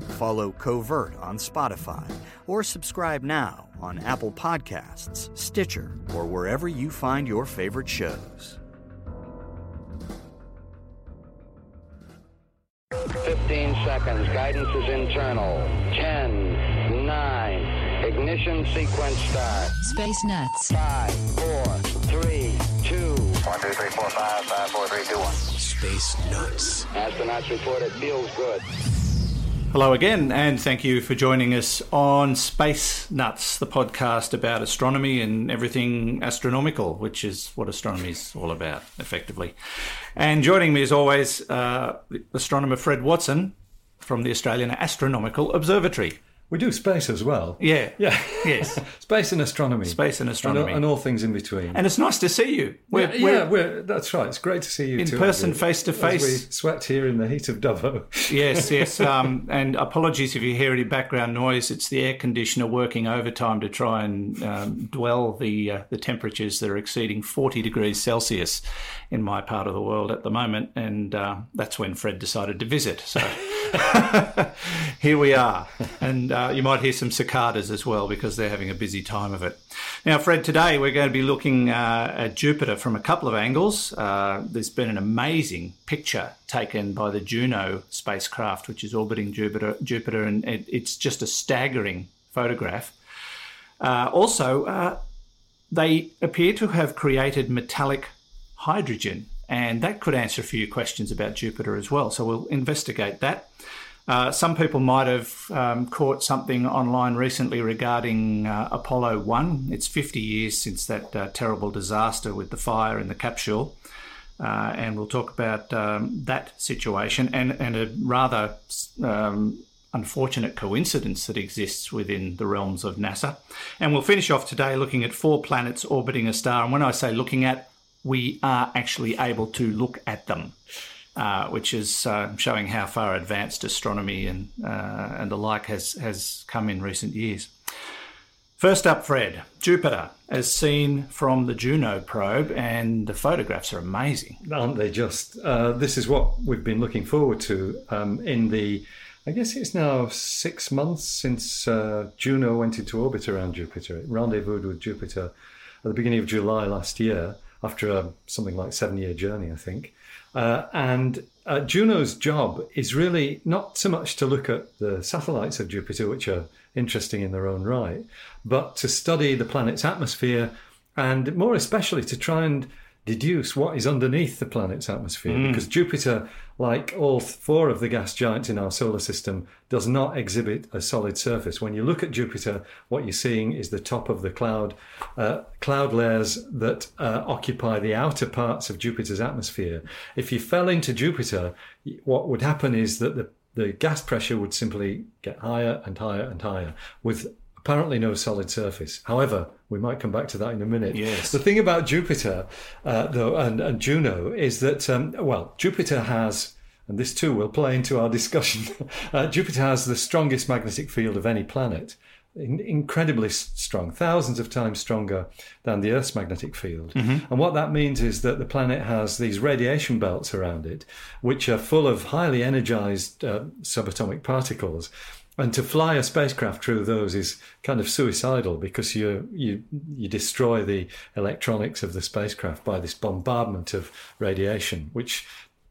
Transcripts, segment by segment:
Follow Covert on Spotify or subscribe now on Apple Podcasts, Stitcher, or wherever you find your favorite shows. 15 seconds. Guidance is internal. 10, 9. Ignition sequence start. Space Nuts. 5, 4, 3, 2. 1, 2, 3, 4, 5, 5, 4, 3, 2, 1. Space Nuts. Astronauts report it feels good. Hello again, and thank you for joining us on Space Nuts, the podcast about astronomy and everything astronomical, which is what astronomy is all about, effectively. And joining me, as always, uh, astronomer Fred Watson from the Australian Astronomical Observatory. We do space as well. Yeah. Yeah. Yes. space and astronomy. Space and And, astronomy. and all things in between. And it's nice to see you. We're, yeah, we're yeah, we're, that's right. It's great to see you in too, person, face to face. we sweat here in the heat of Dubbo. yes, yes. Um, and apologies if you hear any background noise. It's the air conditioner working overtime to try and um, dwell the uh, the temperatures that are exceeding 40 degrees Celsius in my part of the world at the moment. And uh, that's when Fred decided to visit. So here we are. And uh, you might hear some cicadas as well because they're having a busy time of it. Now, Fred, today we're going to be looking uh, at Jupiter from a couple of angles. Uh, there's been an amazing picture taken by the Juno spacecraft, which is orbiting Jupiter, Jupiter and it, it's just a staggering photograph. Uh, also, uh, they appear to have created metallic hydrogen, and that could answer a few questions about Jupiter as well. So we'll investigate that. Uh, some people might have um, caught something online recently regarding uh, Apollo 1. It's 50 years since that uh, terrible disaster with the fire in the capsule. Uh, and we'll talk about um, that situation and, and a rather um, unfortunate coincidence that exists within the realms of NASA. And we'll finish off today looking at four planets orbiting a star. And when I say looking at, we are actually able to look at them uh, which is uh, showing how far advanced astronomy and uh, and the like has has come in recent years. First up, Fred, Jupiter, as seen from the Juno probe, and the photographs are amazing. Aren't they just? Uh, this is what we've been looking forward to um, in the. I guess it's now six months since uh, Juno went into orbit around Jupiter. It rendezvoused with Jupiter at the beginning of July last year after a, something like seven year journey, I think. Uh, and uh, Juno's job is really not so much to look at the satellites of Jupiter, which are interesting in their own right, but to study the planet's atmosphere and more especially to try and deduce what is underneath the planet's atmosphere. Because Jupiter, like all four of the gas giants in our solar system, does not exhibit a solid surface. When you look at Jupiter, what you're seeing is the top of the cloud, uh, cloud layers that uh, occupy the outer parts of Jupiter's atmosphere. If you fell into Jupiter, what would happen is that the the gas pressure would simply get higher and higher and higher with apparently no solid surface. However, we might come back to that in a minute. Yes. The thing about Jupiter, uh, though, and, and Juno is that, um, well, Jupiter has, and this too will play into our discussion, uh, Jupiter has the strongest magnetic field of any planet. In, incredibly strong, thousands of times stronger than the Earth's magnetic field. And what that means is that the planet has these radiation belts around it, which are full of highly energized uh, subatomic particles. And to fly a spacecraft through those is kind of suicidal because you you you destroy the electronics of the spacecraft by this bombardment of radiation, which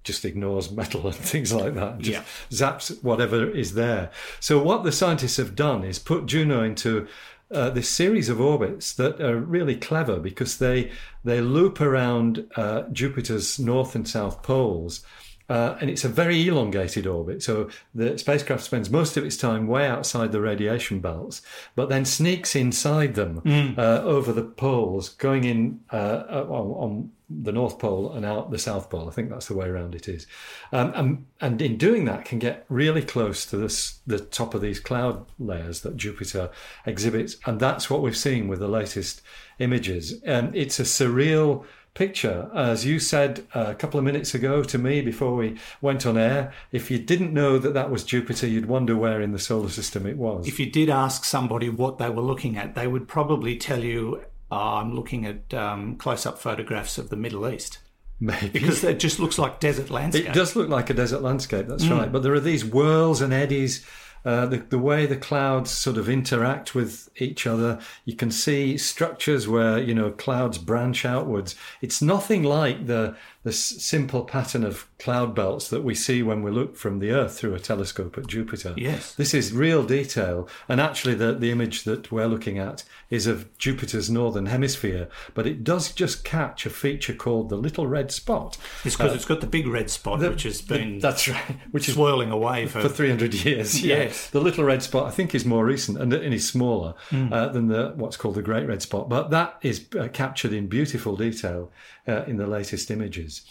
just ignores metal and things like that. and Just Yeah. zaps whatever is there. So what the scientists have done is put Juno into uh, this series of orbits that are really clever because they they loop around uh, Jupiter's north and south poles. Uh, and it's a very elongated orbit. So the spacecraft spends most of its time way outside the radiation belts, but then sneaks inside them uh, over the poles, going in uh, on, on the North Pole and out the South Pole. I think that's the way around it is. Um, and, and in doing that, can get really close to this, the top of these cloud layers that Jupiter exhibits. And that's what we've seen with the latest images. Um, it's a surreal picture. As you said a couple of minutes ago to me before we went on air, if you didn't know that that was Jupiter, you'd wonder where in the solar system it was. If you did ask somebody what they were looking at, they would probably tell you, oh, I'm looking at um, close up photographs of the Middle East. Maybe. Because it just looks like desert landscape. It does look like a desert landscape, that's Mm. right. But there are these whirls and eddies. Uh, the, the way the clouds sort of interact with each other, you can see structures where you know clouds branch outwards. It's nothing like the the simple pattern of cloud belts that we see when we look from the Earth through a telescope at Jupiter. Yes. this is real detail, and actually the the image that we're looking at is of Jupiter's northern hemisphere, but it does just catch a feature called the little red spot. It's because it's got the big red spot, The- which has been that's right, which is swirling away for, for 300 years. Yeah. Yes. The little red spot, I think, is more recent and, and is smaller Hmm. uh, than the what's called the great red spot. But that is uh, captured in beautiful detail uh, in the latest images.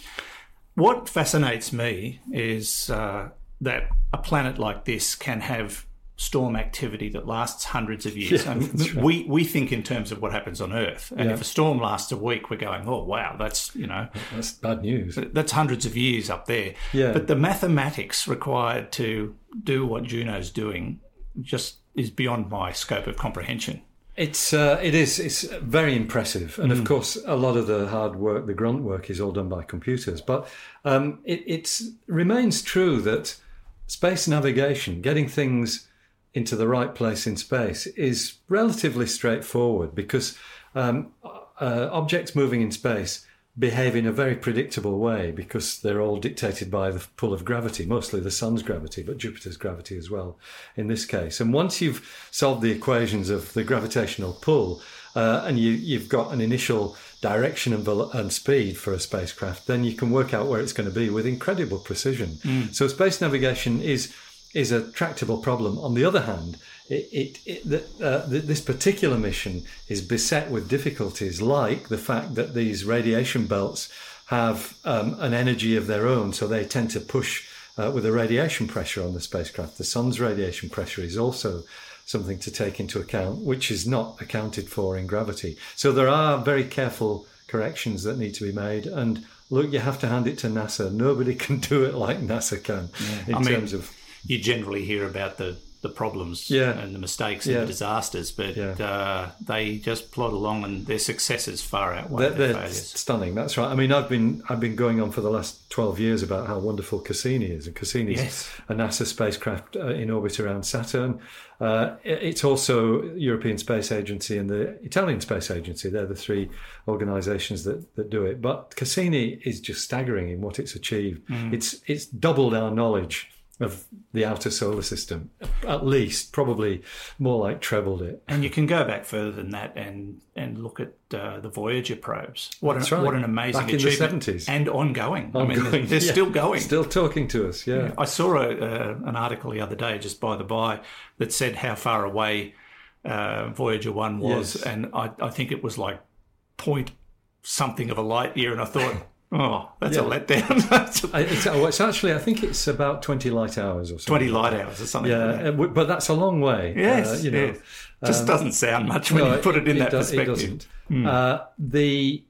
What fascinates me is uh, that a planet like this can have storm activity that lasts hundreds of years. Yeah, And that's right. we we think in terms of what happens on Earth, and Yeah. if a storm lasts a week, we're going, oh wow, that's you know That's bad news. that's hundreds of years up there. Yeah. But the mathematics required to do what Juno's doing just is beyond my scope of comprehension. It's uh, it is it's very impressive, and of course, a lot of the hard work, the grunt work, is all done by computers. But um, it it's, remains true that space navigation, getting things into the right place in space, is relatively straightforward because um, uh, objects moving in space behave in a very predictable way because they're all dictated by the pull of gravity, mostly the sun's gravity, but Jupiter's gravity as well in this case. And once you've solved the equations of the gravitational pull uh, and you, you've got an initial direction and, vel- and speed for a spacecraft, then you can work out where it's going to be with incredible precision. So space navigation is is a tractable problem. On the other hand, it, it, it, the, uh, th- this particular mission is beset with difficulties, like the fact that these radiation belts have um, an energy of their own, so they tend to push uh, with a radiation pressure on the spacecraft. The sun's radiation pressure is also something to take into account, which is not accounted for in gravity. So there are very careful corrections that need to be made. And look, you have to hand it to NASA. Nobody can do it like NASA can in I mean, terms of You generally hear about the the problems Yeah. and the mistakes Yeah. and the disasters, but Yeah. uh, they just plod along, and their successes far outweigh They're, their they're failures. stunning. That's right. I mean, I've been I've been going on for the last twelve years about how wonderful Cassini is, and Cassini's Yes. a NASA spacecraft uh, in orbit around Saturn. Uh, it's also European Space Agency and the Italian Space Agency. They're the three organisations that, that do it. But Cassini is just staggering in what it's achieved. Mm. It's it's doubled our knowledge of the outer solar system, at least, probably more like trebled it. And you can go back further than that and and look at uh, the Voyager probes. What That's an, right. what an amazing Back in the 70s. and ongoing. I mean, Ongoing, they're yeah. still going. still talking to us. Yeah. I saw a, uh, an article the other day, just by the by, that said how far away uh, Voyager One was, Yes. and I, I think it was like point something of a light year, and I thought, oh, that's a letdown. That's a- I- It's, oh, it's actually, I think it's about 20 light hours or something. Twenty light hours or something. Yeah, like that. uh, but that's a long way. Yes, uh, you know. yes. just um, doesn't sound much when no, you put it in that does- perspective. Doesn't. Uh, the,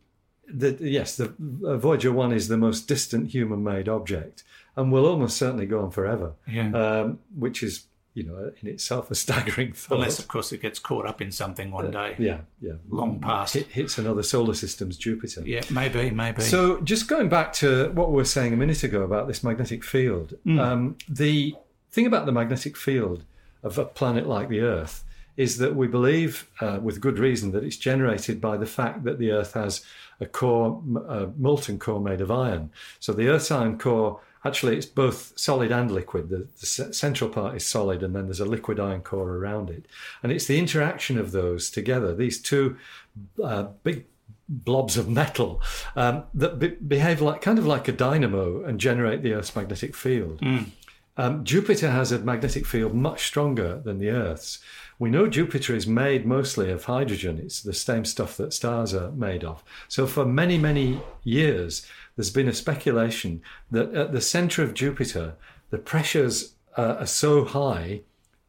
the yes, the uh, Voyager One is the most distant human-made object, and will almost certainly go on forever. Yeah. Um, which is, you know, in itself a staggering thought. Unless, of course, it gets caught up in something one day, yeah, yeah, long past. Hit, hits another solar system's Jupiter. Yeah, maybe, maybe. So, just going back to what we were saying a minute ago about this magnetic field, Hmm. um, the thing about the magnetic field of a planet like the Earth is that we believe, uh, with good reason, that it's generated by the fact that the Earth has a core, a molten core made of iron. So, the Earth's iron core. Actually, it's both solid and liquid. The, the central part is solid, and then there's a liquid iron core around it. And it's the interaction of those together, these two uh, big blobs of metal um, that be- behave like kind of like a dynamo and generate the Earth's magnetic field. Um, Jupiter has a magnetic field much stronger than the Earth's. We know Jupiter is made mostly of hydrogen. It's the same stuff that stars are made of. So for many, many years, there's been a speculation that at the center of Jupiter, the pressures uh, are so high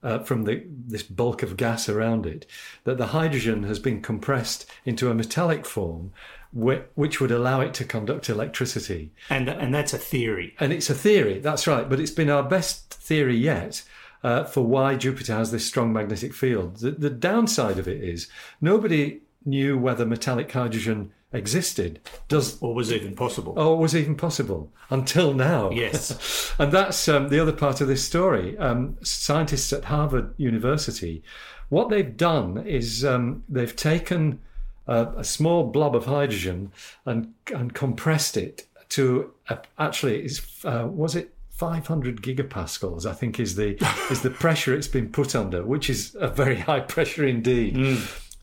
uh, from the this bulk of gas around it, that the hydrogen has been compressed into a metallic form, which would allow it to conduct electricity. And and that's a theory. And it's a theory, that's right, but it's been our best theory yet uh, for why Jupiter has this strong magnetic field. The, the downside of it is nobody knew whether metallic hydrogen existed. Does Or was even possible. Oh, it was even possible until now. Yes. and that's um, the other part of this story. Um, scientists at Harvard University, what they've done is um, they've taken a, a small blob of hydrogen and and compressed it to a, actually is uh, was it 500 gigapascals I think is the is the pressure it's been put under which is a very high pressure indeed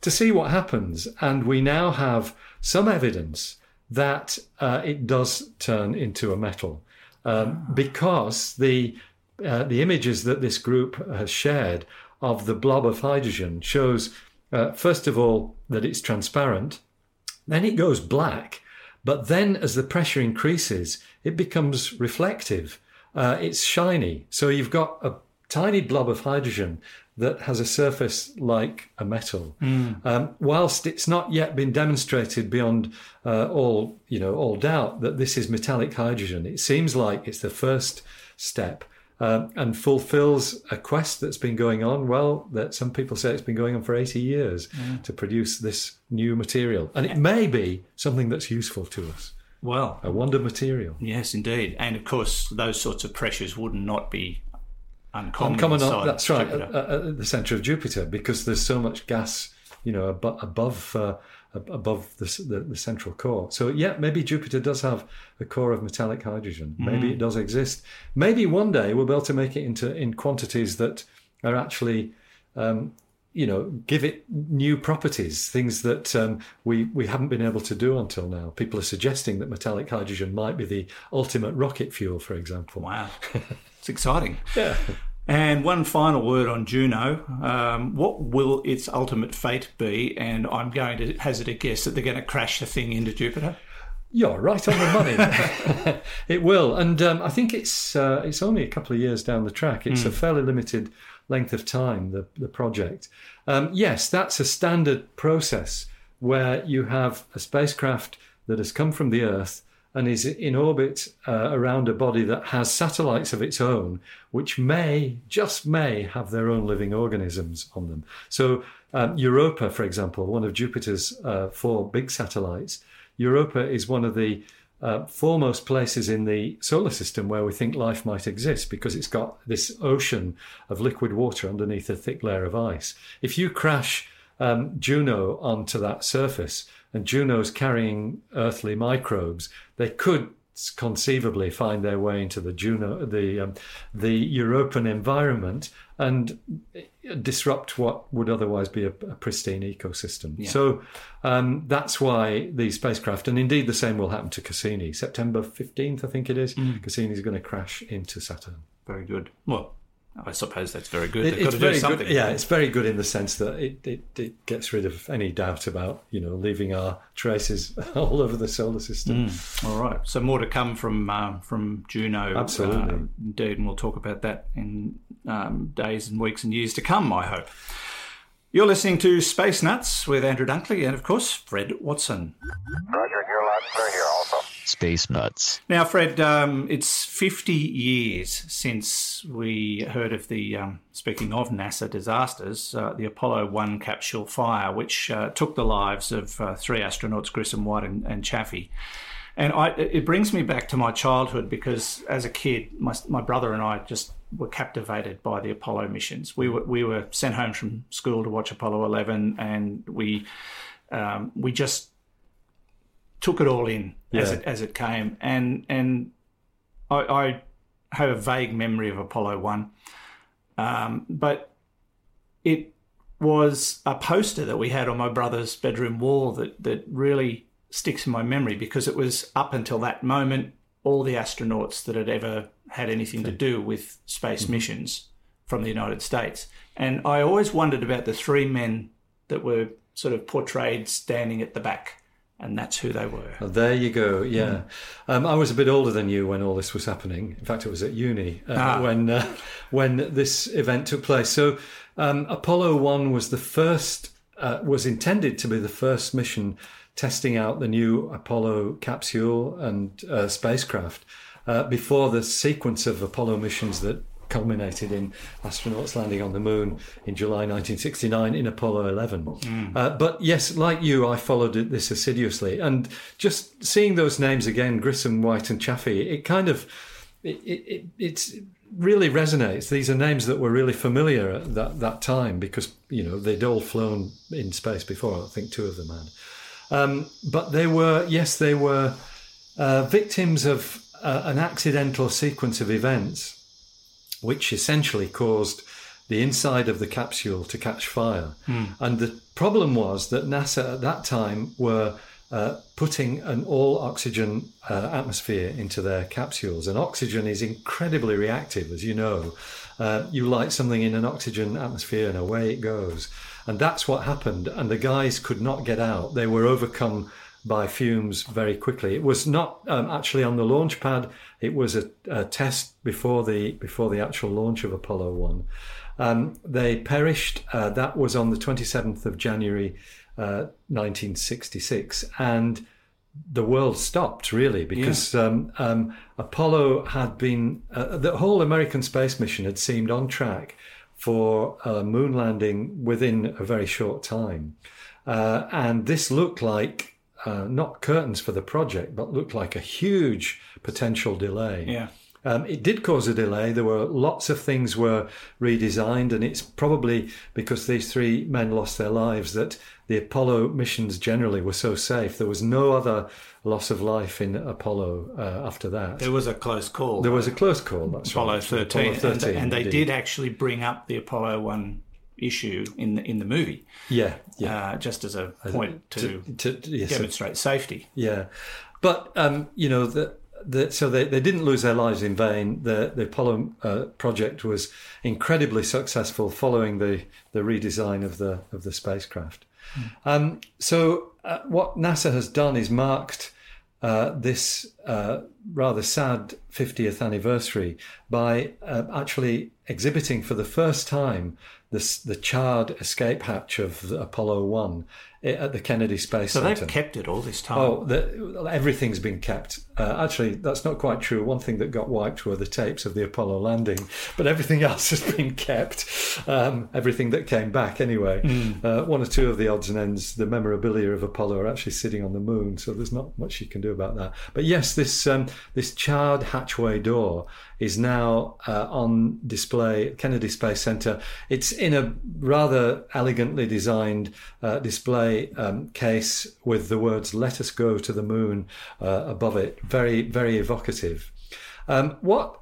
to see what happens and we now have some evidence that uh, it does turn into a metal. Um, because the uh, the images that this group has shared of the blob of hydrogen shows uh, first of all that it's transparent then it goes black but then as the pressure increases it becomes reflective. Uh, it's shiny. So you've got a tiny blob of hydrogen that has a surface like a metal. Um, whilst it's not yet been demonstrated beyond uh, all you know all doubt that this is metallic hydrogen, it seems like it's the first step. um, and fulfills a quest that's been going on. Well, that some people say it's been going on for 80 years to produce this new material, and it may be something that's useful to us. Well, A wonder material. yes, indeed. And of course, those sorts of pressures would not be uncommon. Uncommon, inside that's right, at, at- the centre of Jupiter, because there's so much gas, you know, abo- above uh, ab- above the, the the central core. So yeah, maybe Jupiter does have a core of metallic hydrogen. Maybe it does exist. Maybe one day we'll be able to make it into in quantities that are actually. Um, you know, give it new properties, things that um, we we haven't been able to do until now. People are suggesting that metallic hydrogen might be the ultimate rocket fuel, for example. Wow, it's exciting. Yeah. And one final word on Juno. Um, what will its ultimate fate be? And I'm going to hazard a guess that they're going to crash the thing into Jupiter. You're right on the money. it will, and um, I think it's uh, it's only a couple of years down the track. It's a fairly limited length of time. The the project. Um, yes, that's a standard process where you have a spacecraft that has come from the Earth and is in orbit uh, around a body that has satellites of its own, which may, just may, have their own living organisms on them. So, um, Europa, for example, one of Jupiter's uh, four big satellites, Europa is one of the uh, foremost places in the solar system where we think life might exist because it's got this ocean of liquid water underneath a thick layer of ice. If you crash um, Juno onto that surface and Juno's carrying earthly microbes, they could conceivably find their way into the Juno, the um, the European environment and disrupt what would otherwise be a, a pristine ecosystem. So um, that's why the spacecraft, and indeed the same will happen to Cassini. September fifteenth, I think it is. Cassini is going to crash into Saturn. Very good. Well, I suppose that's very good. It- They've got it's to very do something. good. Yeah, it's very good in the sense that it, it, it gets rid of any doubt about you know leaving our traces all over the solar system. All right. So more to come from um, from Juno. Absolutely. uh, indeed, and we'll talk about that in um, days and weeks and years to come. I hope. You're listening to Space Nuts with Andrew Dunkley and, of course, Fred Watson. Roger, and you're loud here also. Space Nuts. Now, Fred, um, it's 50 years since we heard of the, um, speaking of NASA disasters, uh, the Apollo 1 capsule fire, which uh, took the lives of uh, three astronauts, Grissom, White, and, and Chaffee. And I, it brings me back to my childhood because as a kid, my, my brother and I just were captivated by the Apollo missions. We were, we were sent home from school to watch Apollo 11, and we, um, we just took it all in as it as it came, and and I, I have a vague memory of Apollo one, um, but it was a poster that we had on my brother's bedroom wall that that really sticks in my memory because it was up until that moment all the astronauts that had ever had anything to do with space missions from the United States, and I always wondered about the three men that were sort of portrayed standing at the back and that's who they were. Oh, there you go. Yeah, um, I was a bit older than you when all this was happening. In fact, I was at uni uh, Ah. when uh, when this event took place. So um, Apollo One was the first. Uh, was intended to be the first mission testing out the new Apollo capsule and uh, spacecraft uh, before the sequence of Apollo missions that culminated in astronauts landing on the moon in July 1969 in Apollo 11. Uh, but yes, like you, I followed this assiduously, and just seeing those names again, Grissom, White, and Chaffee, it kind of it, it, it it's really resonates. These are names that were really familiar at that, that time because you know they'd all flown in space before. I think two of them had. Um, but they were, yes, they were uh, victims of uh, an accidental sequence of events, which essentially caused the inside of the capsule to catch fire. And the problem was that NASA at that time were uh, putting an all oxygen uh, atmosphere into their capsules. And oxygen is incredibly reactive, as you know. Uh, you light something in an oxygen atmosphere and away it goes. And that's what happened. And the guys could not get out. They were overcome by fumes very quickly. It was not um, actually on the launch pad. It was a, a test before the before the actual launch of Apollo One. Um, they perished. Uh, that was on the 27th of January, uh, 1966, and the world stopped really because um, um, Apollo had been uh, the whole American space mission had seemed on track for a moon landing within a very short time, uh, and this looked like uh, not curtains for the project, but looked like a huge potential delay. Yeah. Um, it did cause a delay. There were lots of things were redesigned, and it's probably because these three men lost their lives that the Apollo missions generally were so safe. There was no other loss of life in Apollo uh, after that. There was a close call. There was a close call. That's Apollo right. 13, Apollo and, and they indeed. did actually bring up the Apollo 1 issue in the, in the movie, Yeah, yeah. uh, just as a point to, to, to- yes, demonstrate safety. Yeah, but um, you know the, the so they, they didn't lose their lives in vain. The the Apollo uh, project was incredibly successful following the the redesign of the of the spacecraft. Um, so uh, what NASA has done is marked. Uh, this uh, rather sad 50th anniversary by uh, actually exhibiting for the first time this, the charred escape hatch of Apollo 1 at the Kennedy Space So Center. So they've kept it all this time. Oh, the, everything's been kept. Uh, actually, that's not quite true. One thing that got wiped were the tapes of the Apollo landing, but everything else has been kept. Um, everything that came back, anyway. Uh, one or two of the odds and ends, the memorabilia of Apollo, are actually sitting on the moon, so there's not much you can do about that. But yes, this um, this charred hatchway door is now uh, on display at Kennedy Space Center. It's in a rather elegantly designed uh, display um, case with the words "Let us go to the moon" uh, above it. Very, very evocative. Um, what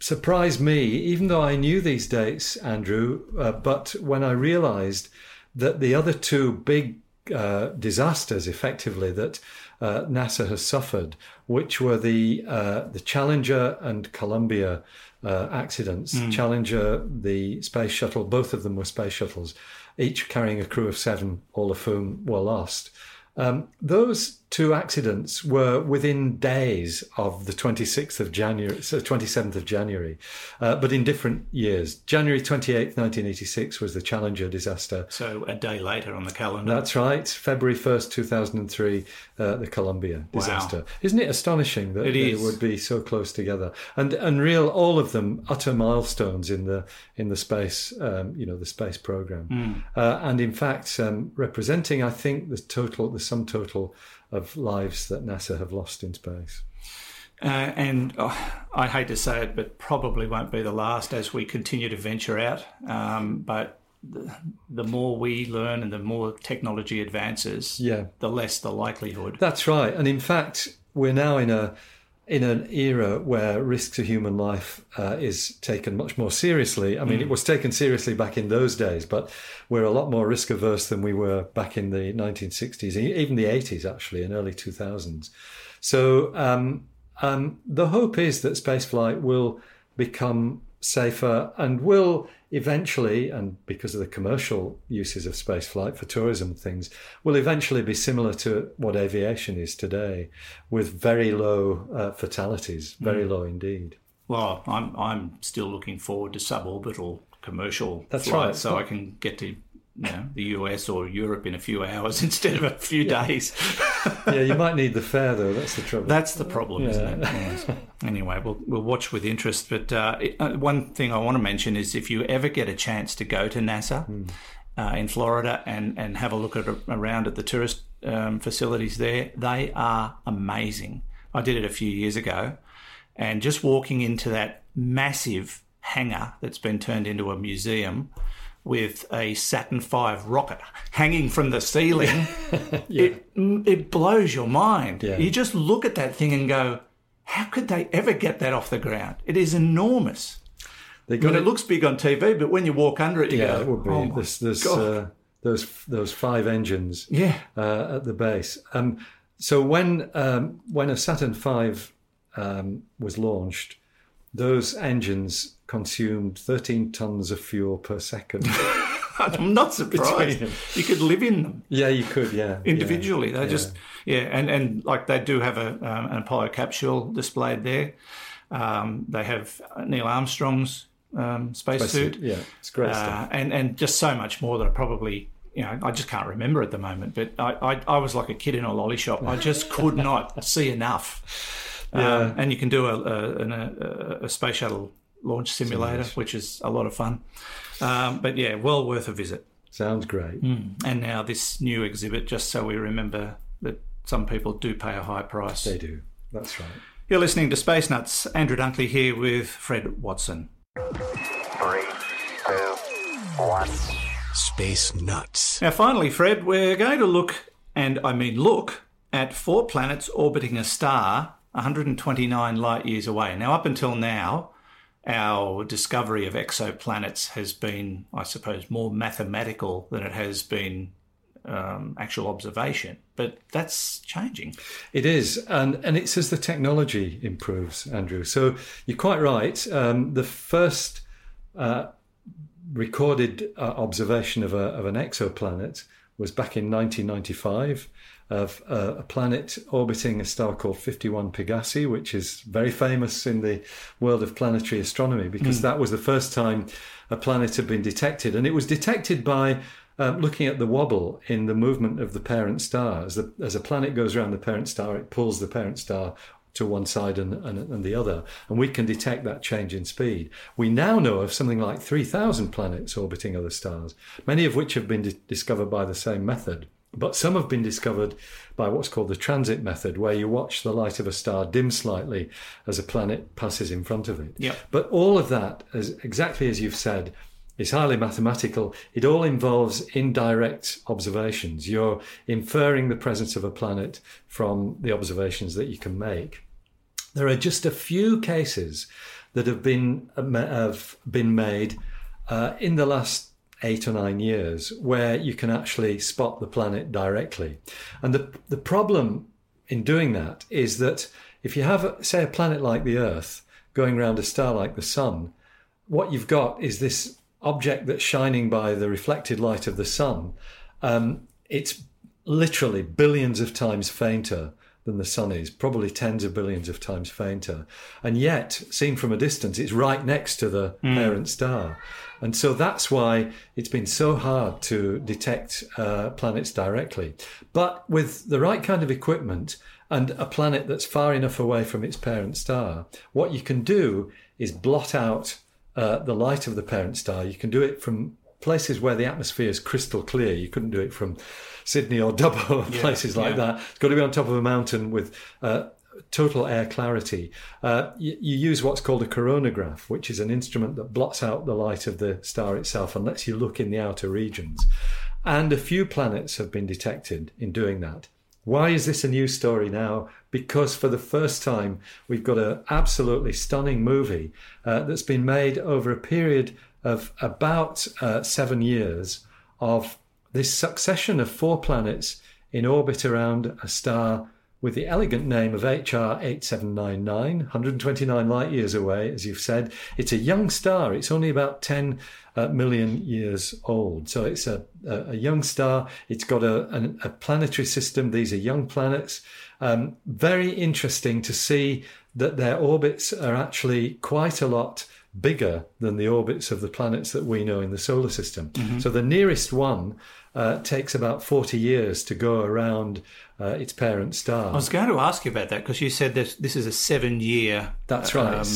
surprised me, even though I knew these dates, Andrew, uh, but when I realised that the other two big uh, disasters, effectively, that uh, NASA has suffered, which were the uh, the Challenger and Columbia uh, accidents. Challenger, the space shuttle, both of them were space shuttles, each carrying a crew of seven, all of whom were lost. Um, those two accidents were within days of the 26th of January, so 27th of January, uh, but in different years. January 28th, 1986 was the Challenger disaster. So a day later on the calendar. That's right. February 1st, 2003, uh, the Columbia disaster. Isn't it astonishing that It they is. would be so close together? And and real all of them utter milestones in the in the space um, you know the space program. Hmm. Uh, and in fact um, representing I think the total the sum total of lives that NASA have lost in space. Uh, and oh, I hate to say it, but probably won't be the last as we continue to venture out. Um, but the, the more we learn and the more technology advances, Yeah. the less the likelihood. That's right. And in fact, we're now in a in an era where risk to human life uh, is taken much more seriously. I mean, it was taken seriously back in those days, but we're a lot more risk averse than we were back in the 1960s, e- even the 80s, actually, and early 2000s. So um, um, the hope is that spaceflight will become safer, and will eventually, and because of the commercial uses of spaceflight for tourism things, will eventually be similar to what aviation is today, with very low uh, fatalities, very low indeed. Well, I'm I'm still looking forward to suborbital commercial That's flights, right. so I can get to you know, the US or Europe in a few hours instead of a few days. yeah, you might need the fare though. That's the trouble. That's the problem, isn't it? Yes. Anyway, we'll we'll watch with interest. But uh, uh, one thing I want to mention is if you ever get a chance to go to NASA uh, in Florida and and have a look at around at the tourist um, facilities there, they are amazing. I did it a few years ago, and just walking into that massive hangar that's been turned into a museum. With a Saturn V rocket hanging from the ceiling, it it blows your mind. Yeah. You just look at that thing and go, how could they ever get that off the ground? It is enormous. they I mean, it. looks big on TV, but when you walk under it, you yeah, go, it would be. "Oh there's God." uh, those those five engines. yeah, uh, at the base. Um, so when um, when a Saturn V um, was launched, those engines consumed 13 tons of fuel per second. I'm not surprised. You could live in them yeah, you could, yeah. individually. They yeah. just, yeah, and, and like they do have a, um, an Apollo capsule displayed there. Um, they have Neil Armstrong's um, spacesuit. Yeah, it's great uh, stuff. and and just so much more that I probably you know I just can't remember at the moment. But I I, I was like a kid in a lolly shop. I just could not see enough. Yeah. Um, and you can do a a, an- a a space shuttle launch simulator, which is a lot of fun. Um, but yeah, well worth a visit. Sounds great. And now this new exhibit, just so we remember that some people do pay a high price. They do. That's right. You're listening to Space Nuts. Andrew Dunkley here with Fred Watson. Three, two, one. Space Nuts. Now, finally, Fred, we're going to look, and I mean look, at four planets orbiting a star 129 light years away. Now, up until now, our discovery of exoplanets has been, I suppose, more mathematical than it has been um, actual observation. But that's changing. It is, and and it's as the technology improves, Andrew. So you're quite right. Um, the first uh, recorded uh, observation of a of an exoplanet was back in 1995 of uh, a planet orbiting a star called 51 Pegasi, which is very famous in the world of planetary astronomy because that was the first time a planet had been detected, and it was detected by um, looking at the wobble in the movement of the parent star. As, the, as a planet goes around the parent star, it pulls the parent star to one side and, and, and the other, and we can detect that change in speed. We now know of something like 3,000 planets orbiting other stars, many of which have been di- discovered by the same method. But some have been discovered by what's called the transit method, where you watch the light of a star dim slightly as a planet passes in front of it. Yep. But all of that, as exactly as you've said, is highly mathematical. It all involves indirect observations. You're inferring the presence of a planet from the observations that you can make. There are just a few cases that have been have been made uh, in the last eight or nine years where you can actually spot the planet directly. And the the problem in doing that is that if you have, say, a planet like the Earth going around a star like the Sun, what you've got is this object that's shining by the reflected light of the sun. Um, it's literally billions of times fainter than the sun is, probably tens of billions of times fainter. And yet, seen from a distance, it's right next to the parent star. And so that's why it's been so hard to detect uh, planets directly. But with the right kind of equipment and a planet that's far enough away from its parent star, what you can do is blot out uh, the light of the parent star. You can do it from places where the atmosphere is crystal clear. You couldn't do it from Sydney or Dubbo, places like yeah. that. It's got to be on top of a mountain with uh, total air clarity. Uh, you, you use what's called a coronagraph, which is an instrument that blots out the light of the star itself and lets you look in the outer regions. And a few planets have been detected in doing that. Why is this a news story now? Because for the first time, we've got an absolutely stunning movie uh, that's been made over a period of about uh, seven years of this succession of four planets in orbit around a star with the elegant name of HR 8799, 129 light years away, as you've said. It's a young star. It's only about 10 uh, million years old. So it's a, a, a young star. It's got a, a, a, planetary system. These are young planets. Um, very interesting to see that their orbits are actually quite a lot bigger than the orbits of the planets that we know in the solar system. Mm-hmm. So the nearest one uh, takes about 40 years to go around uh, its parent star. I was going to ask you about that because you said that this is a seven year that's right um,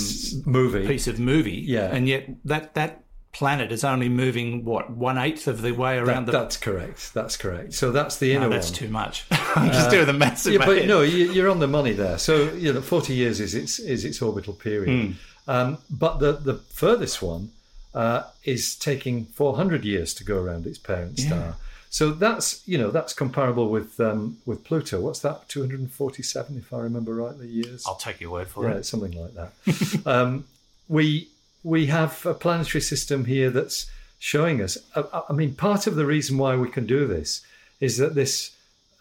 movie piece of movie, yeah, and yet that that planet is only moving what one eighth of the way around that, the. That's correct. That's correct. So that's the inner no, that's one. too much. I'm just uh, doing the maths. Yeah, but head. no, you're on the money there. So you know, 40 years is its is its orbital period. Mm. Um, but the the furthest one uh, is taking 400 years to go around its parent yeah. star. So that's you know that's comparable with um, with Pluto. What's that? Two hundred and forty-seven, if I remember rightly, years. I'll take your word for yeah, it. something like that. um, we we have a planetary system here that's showing us. I, I, mean, part of the reason why we can do this is that this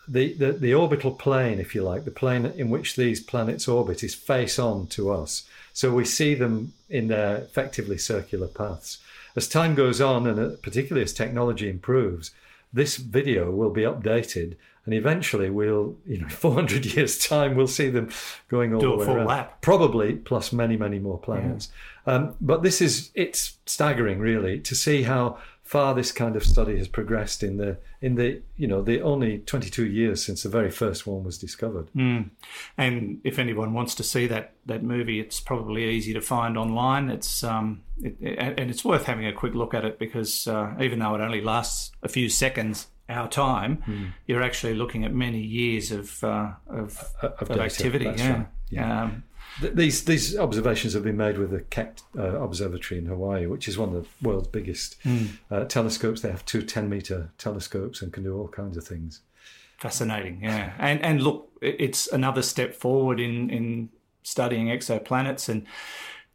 the, the the orbital plane, if you like, the plane in which these planets orbit, is face on to us. So we see them in their effectively circular paths. As time goes on, and uh, particularly as technology improves, this video will be updated and eventually we'll you know 400 years time we'll see them going all Do the way around lap. probably plus many many more planets yeah. um, but this is it's staggering really to see how far this kind of study has progressed in the in the you know the only 22 years since the very first one was discovered. Mm. And if anyone wants to see that that movie, it's probably easy to find online. It's um it, it, and it's worth having a quick look at it because uh, even though it only lasts a few seconds, our time, mm. you're actually looking at many years of uh, of, of, of activity. yeah. Right. yeah. Um, these these observations have been made with the Keck uh, Observatory in Hawaii, which is one of the world's biggest mm. uh, telescopes. They have two 10 meter telescopes and can do all kinds of things. Fascinating, yeah. And and look, it's another step forward in in studying exoplanets and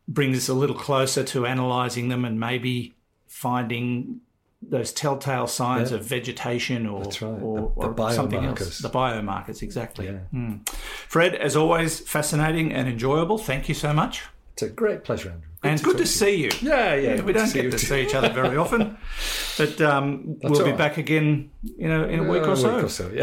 brings us a little closer to analysing them and maybe finding those telltale signs yeah. of vegetation or, right. or, the, the or something else. The biomarkers, exactly. Yeah. Mm. Fred, as always, fascinating and enjoyable. Thank you so much. It's a great pleasure, Andrew. Good and to good to see you. Yeah, yeah. yeah we don't get to see each other very often, but um, we'll be right. back again, you know, in a week or so. Week or so, yeah.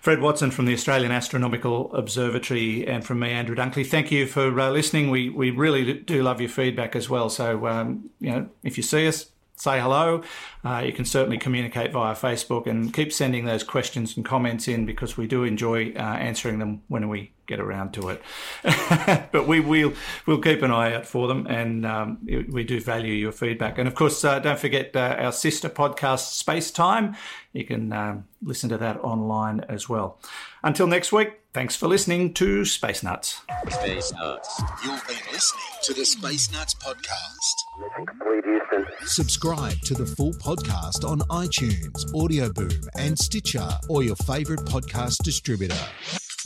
Fred Watson from the Australian Astronomical Observatory, and from me, Andrew Dunkley. Thank you for uh, listening. We we really do love your feedback as well. So um, you know, if you see us, say hello. Uh, you can certainly communicate via Facebook and keep sending those questions and comments in because we do enjoy uh, answering them when we get around to it. but we will we'll keep an eye out for them, and um, we do value your feedback. And of course, uh, don't forget uh, our sister podcast, Space Time. You can um, listen to that online as well. Until next week, thanks for listening to Space Nuts. Space Nuts. You've been listening to the Space Nuts podcast. Subscribe to the full podcast on iTunes, Audioboom, and Stitcher, or your favorite podcast distributor.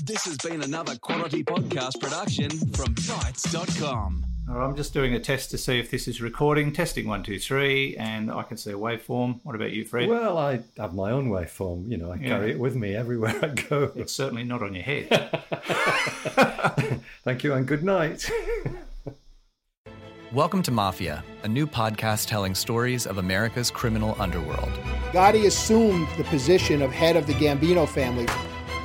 This has been another quality podcast production from Bitesz.com. I'm just doing a test to see if this is recording. Testing one, two, three, and I can see a waveform. What about you, Fred? Well, I have my own waveform. You know, I yeah. carry it with me everywhere I go. It's certainly not on your head. Thank you, and good night. Welcome to Mafia, a new podcast telling stories of America's criminal underworld. Gotti assumed the position of head of the Gambino family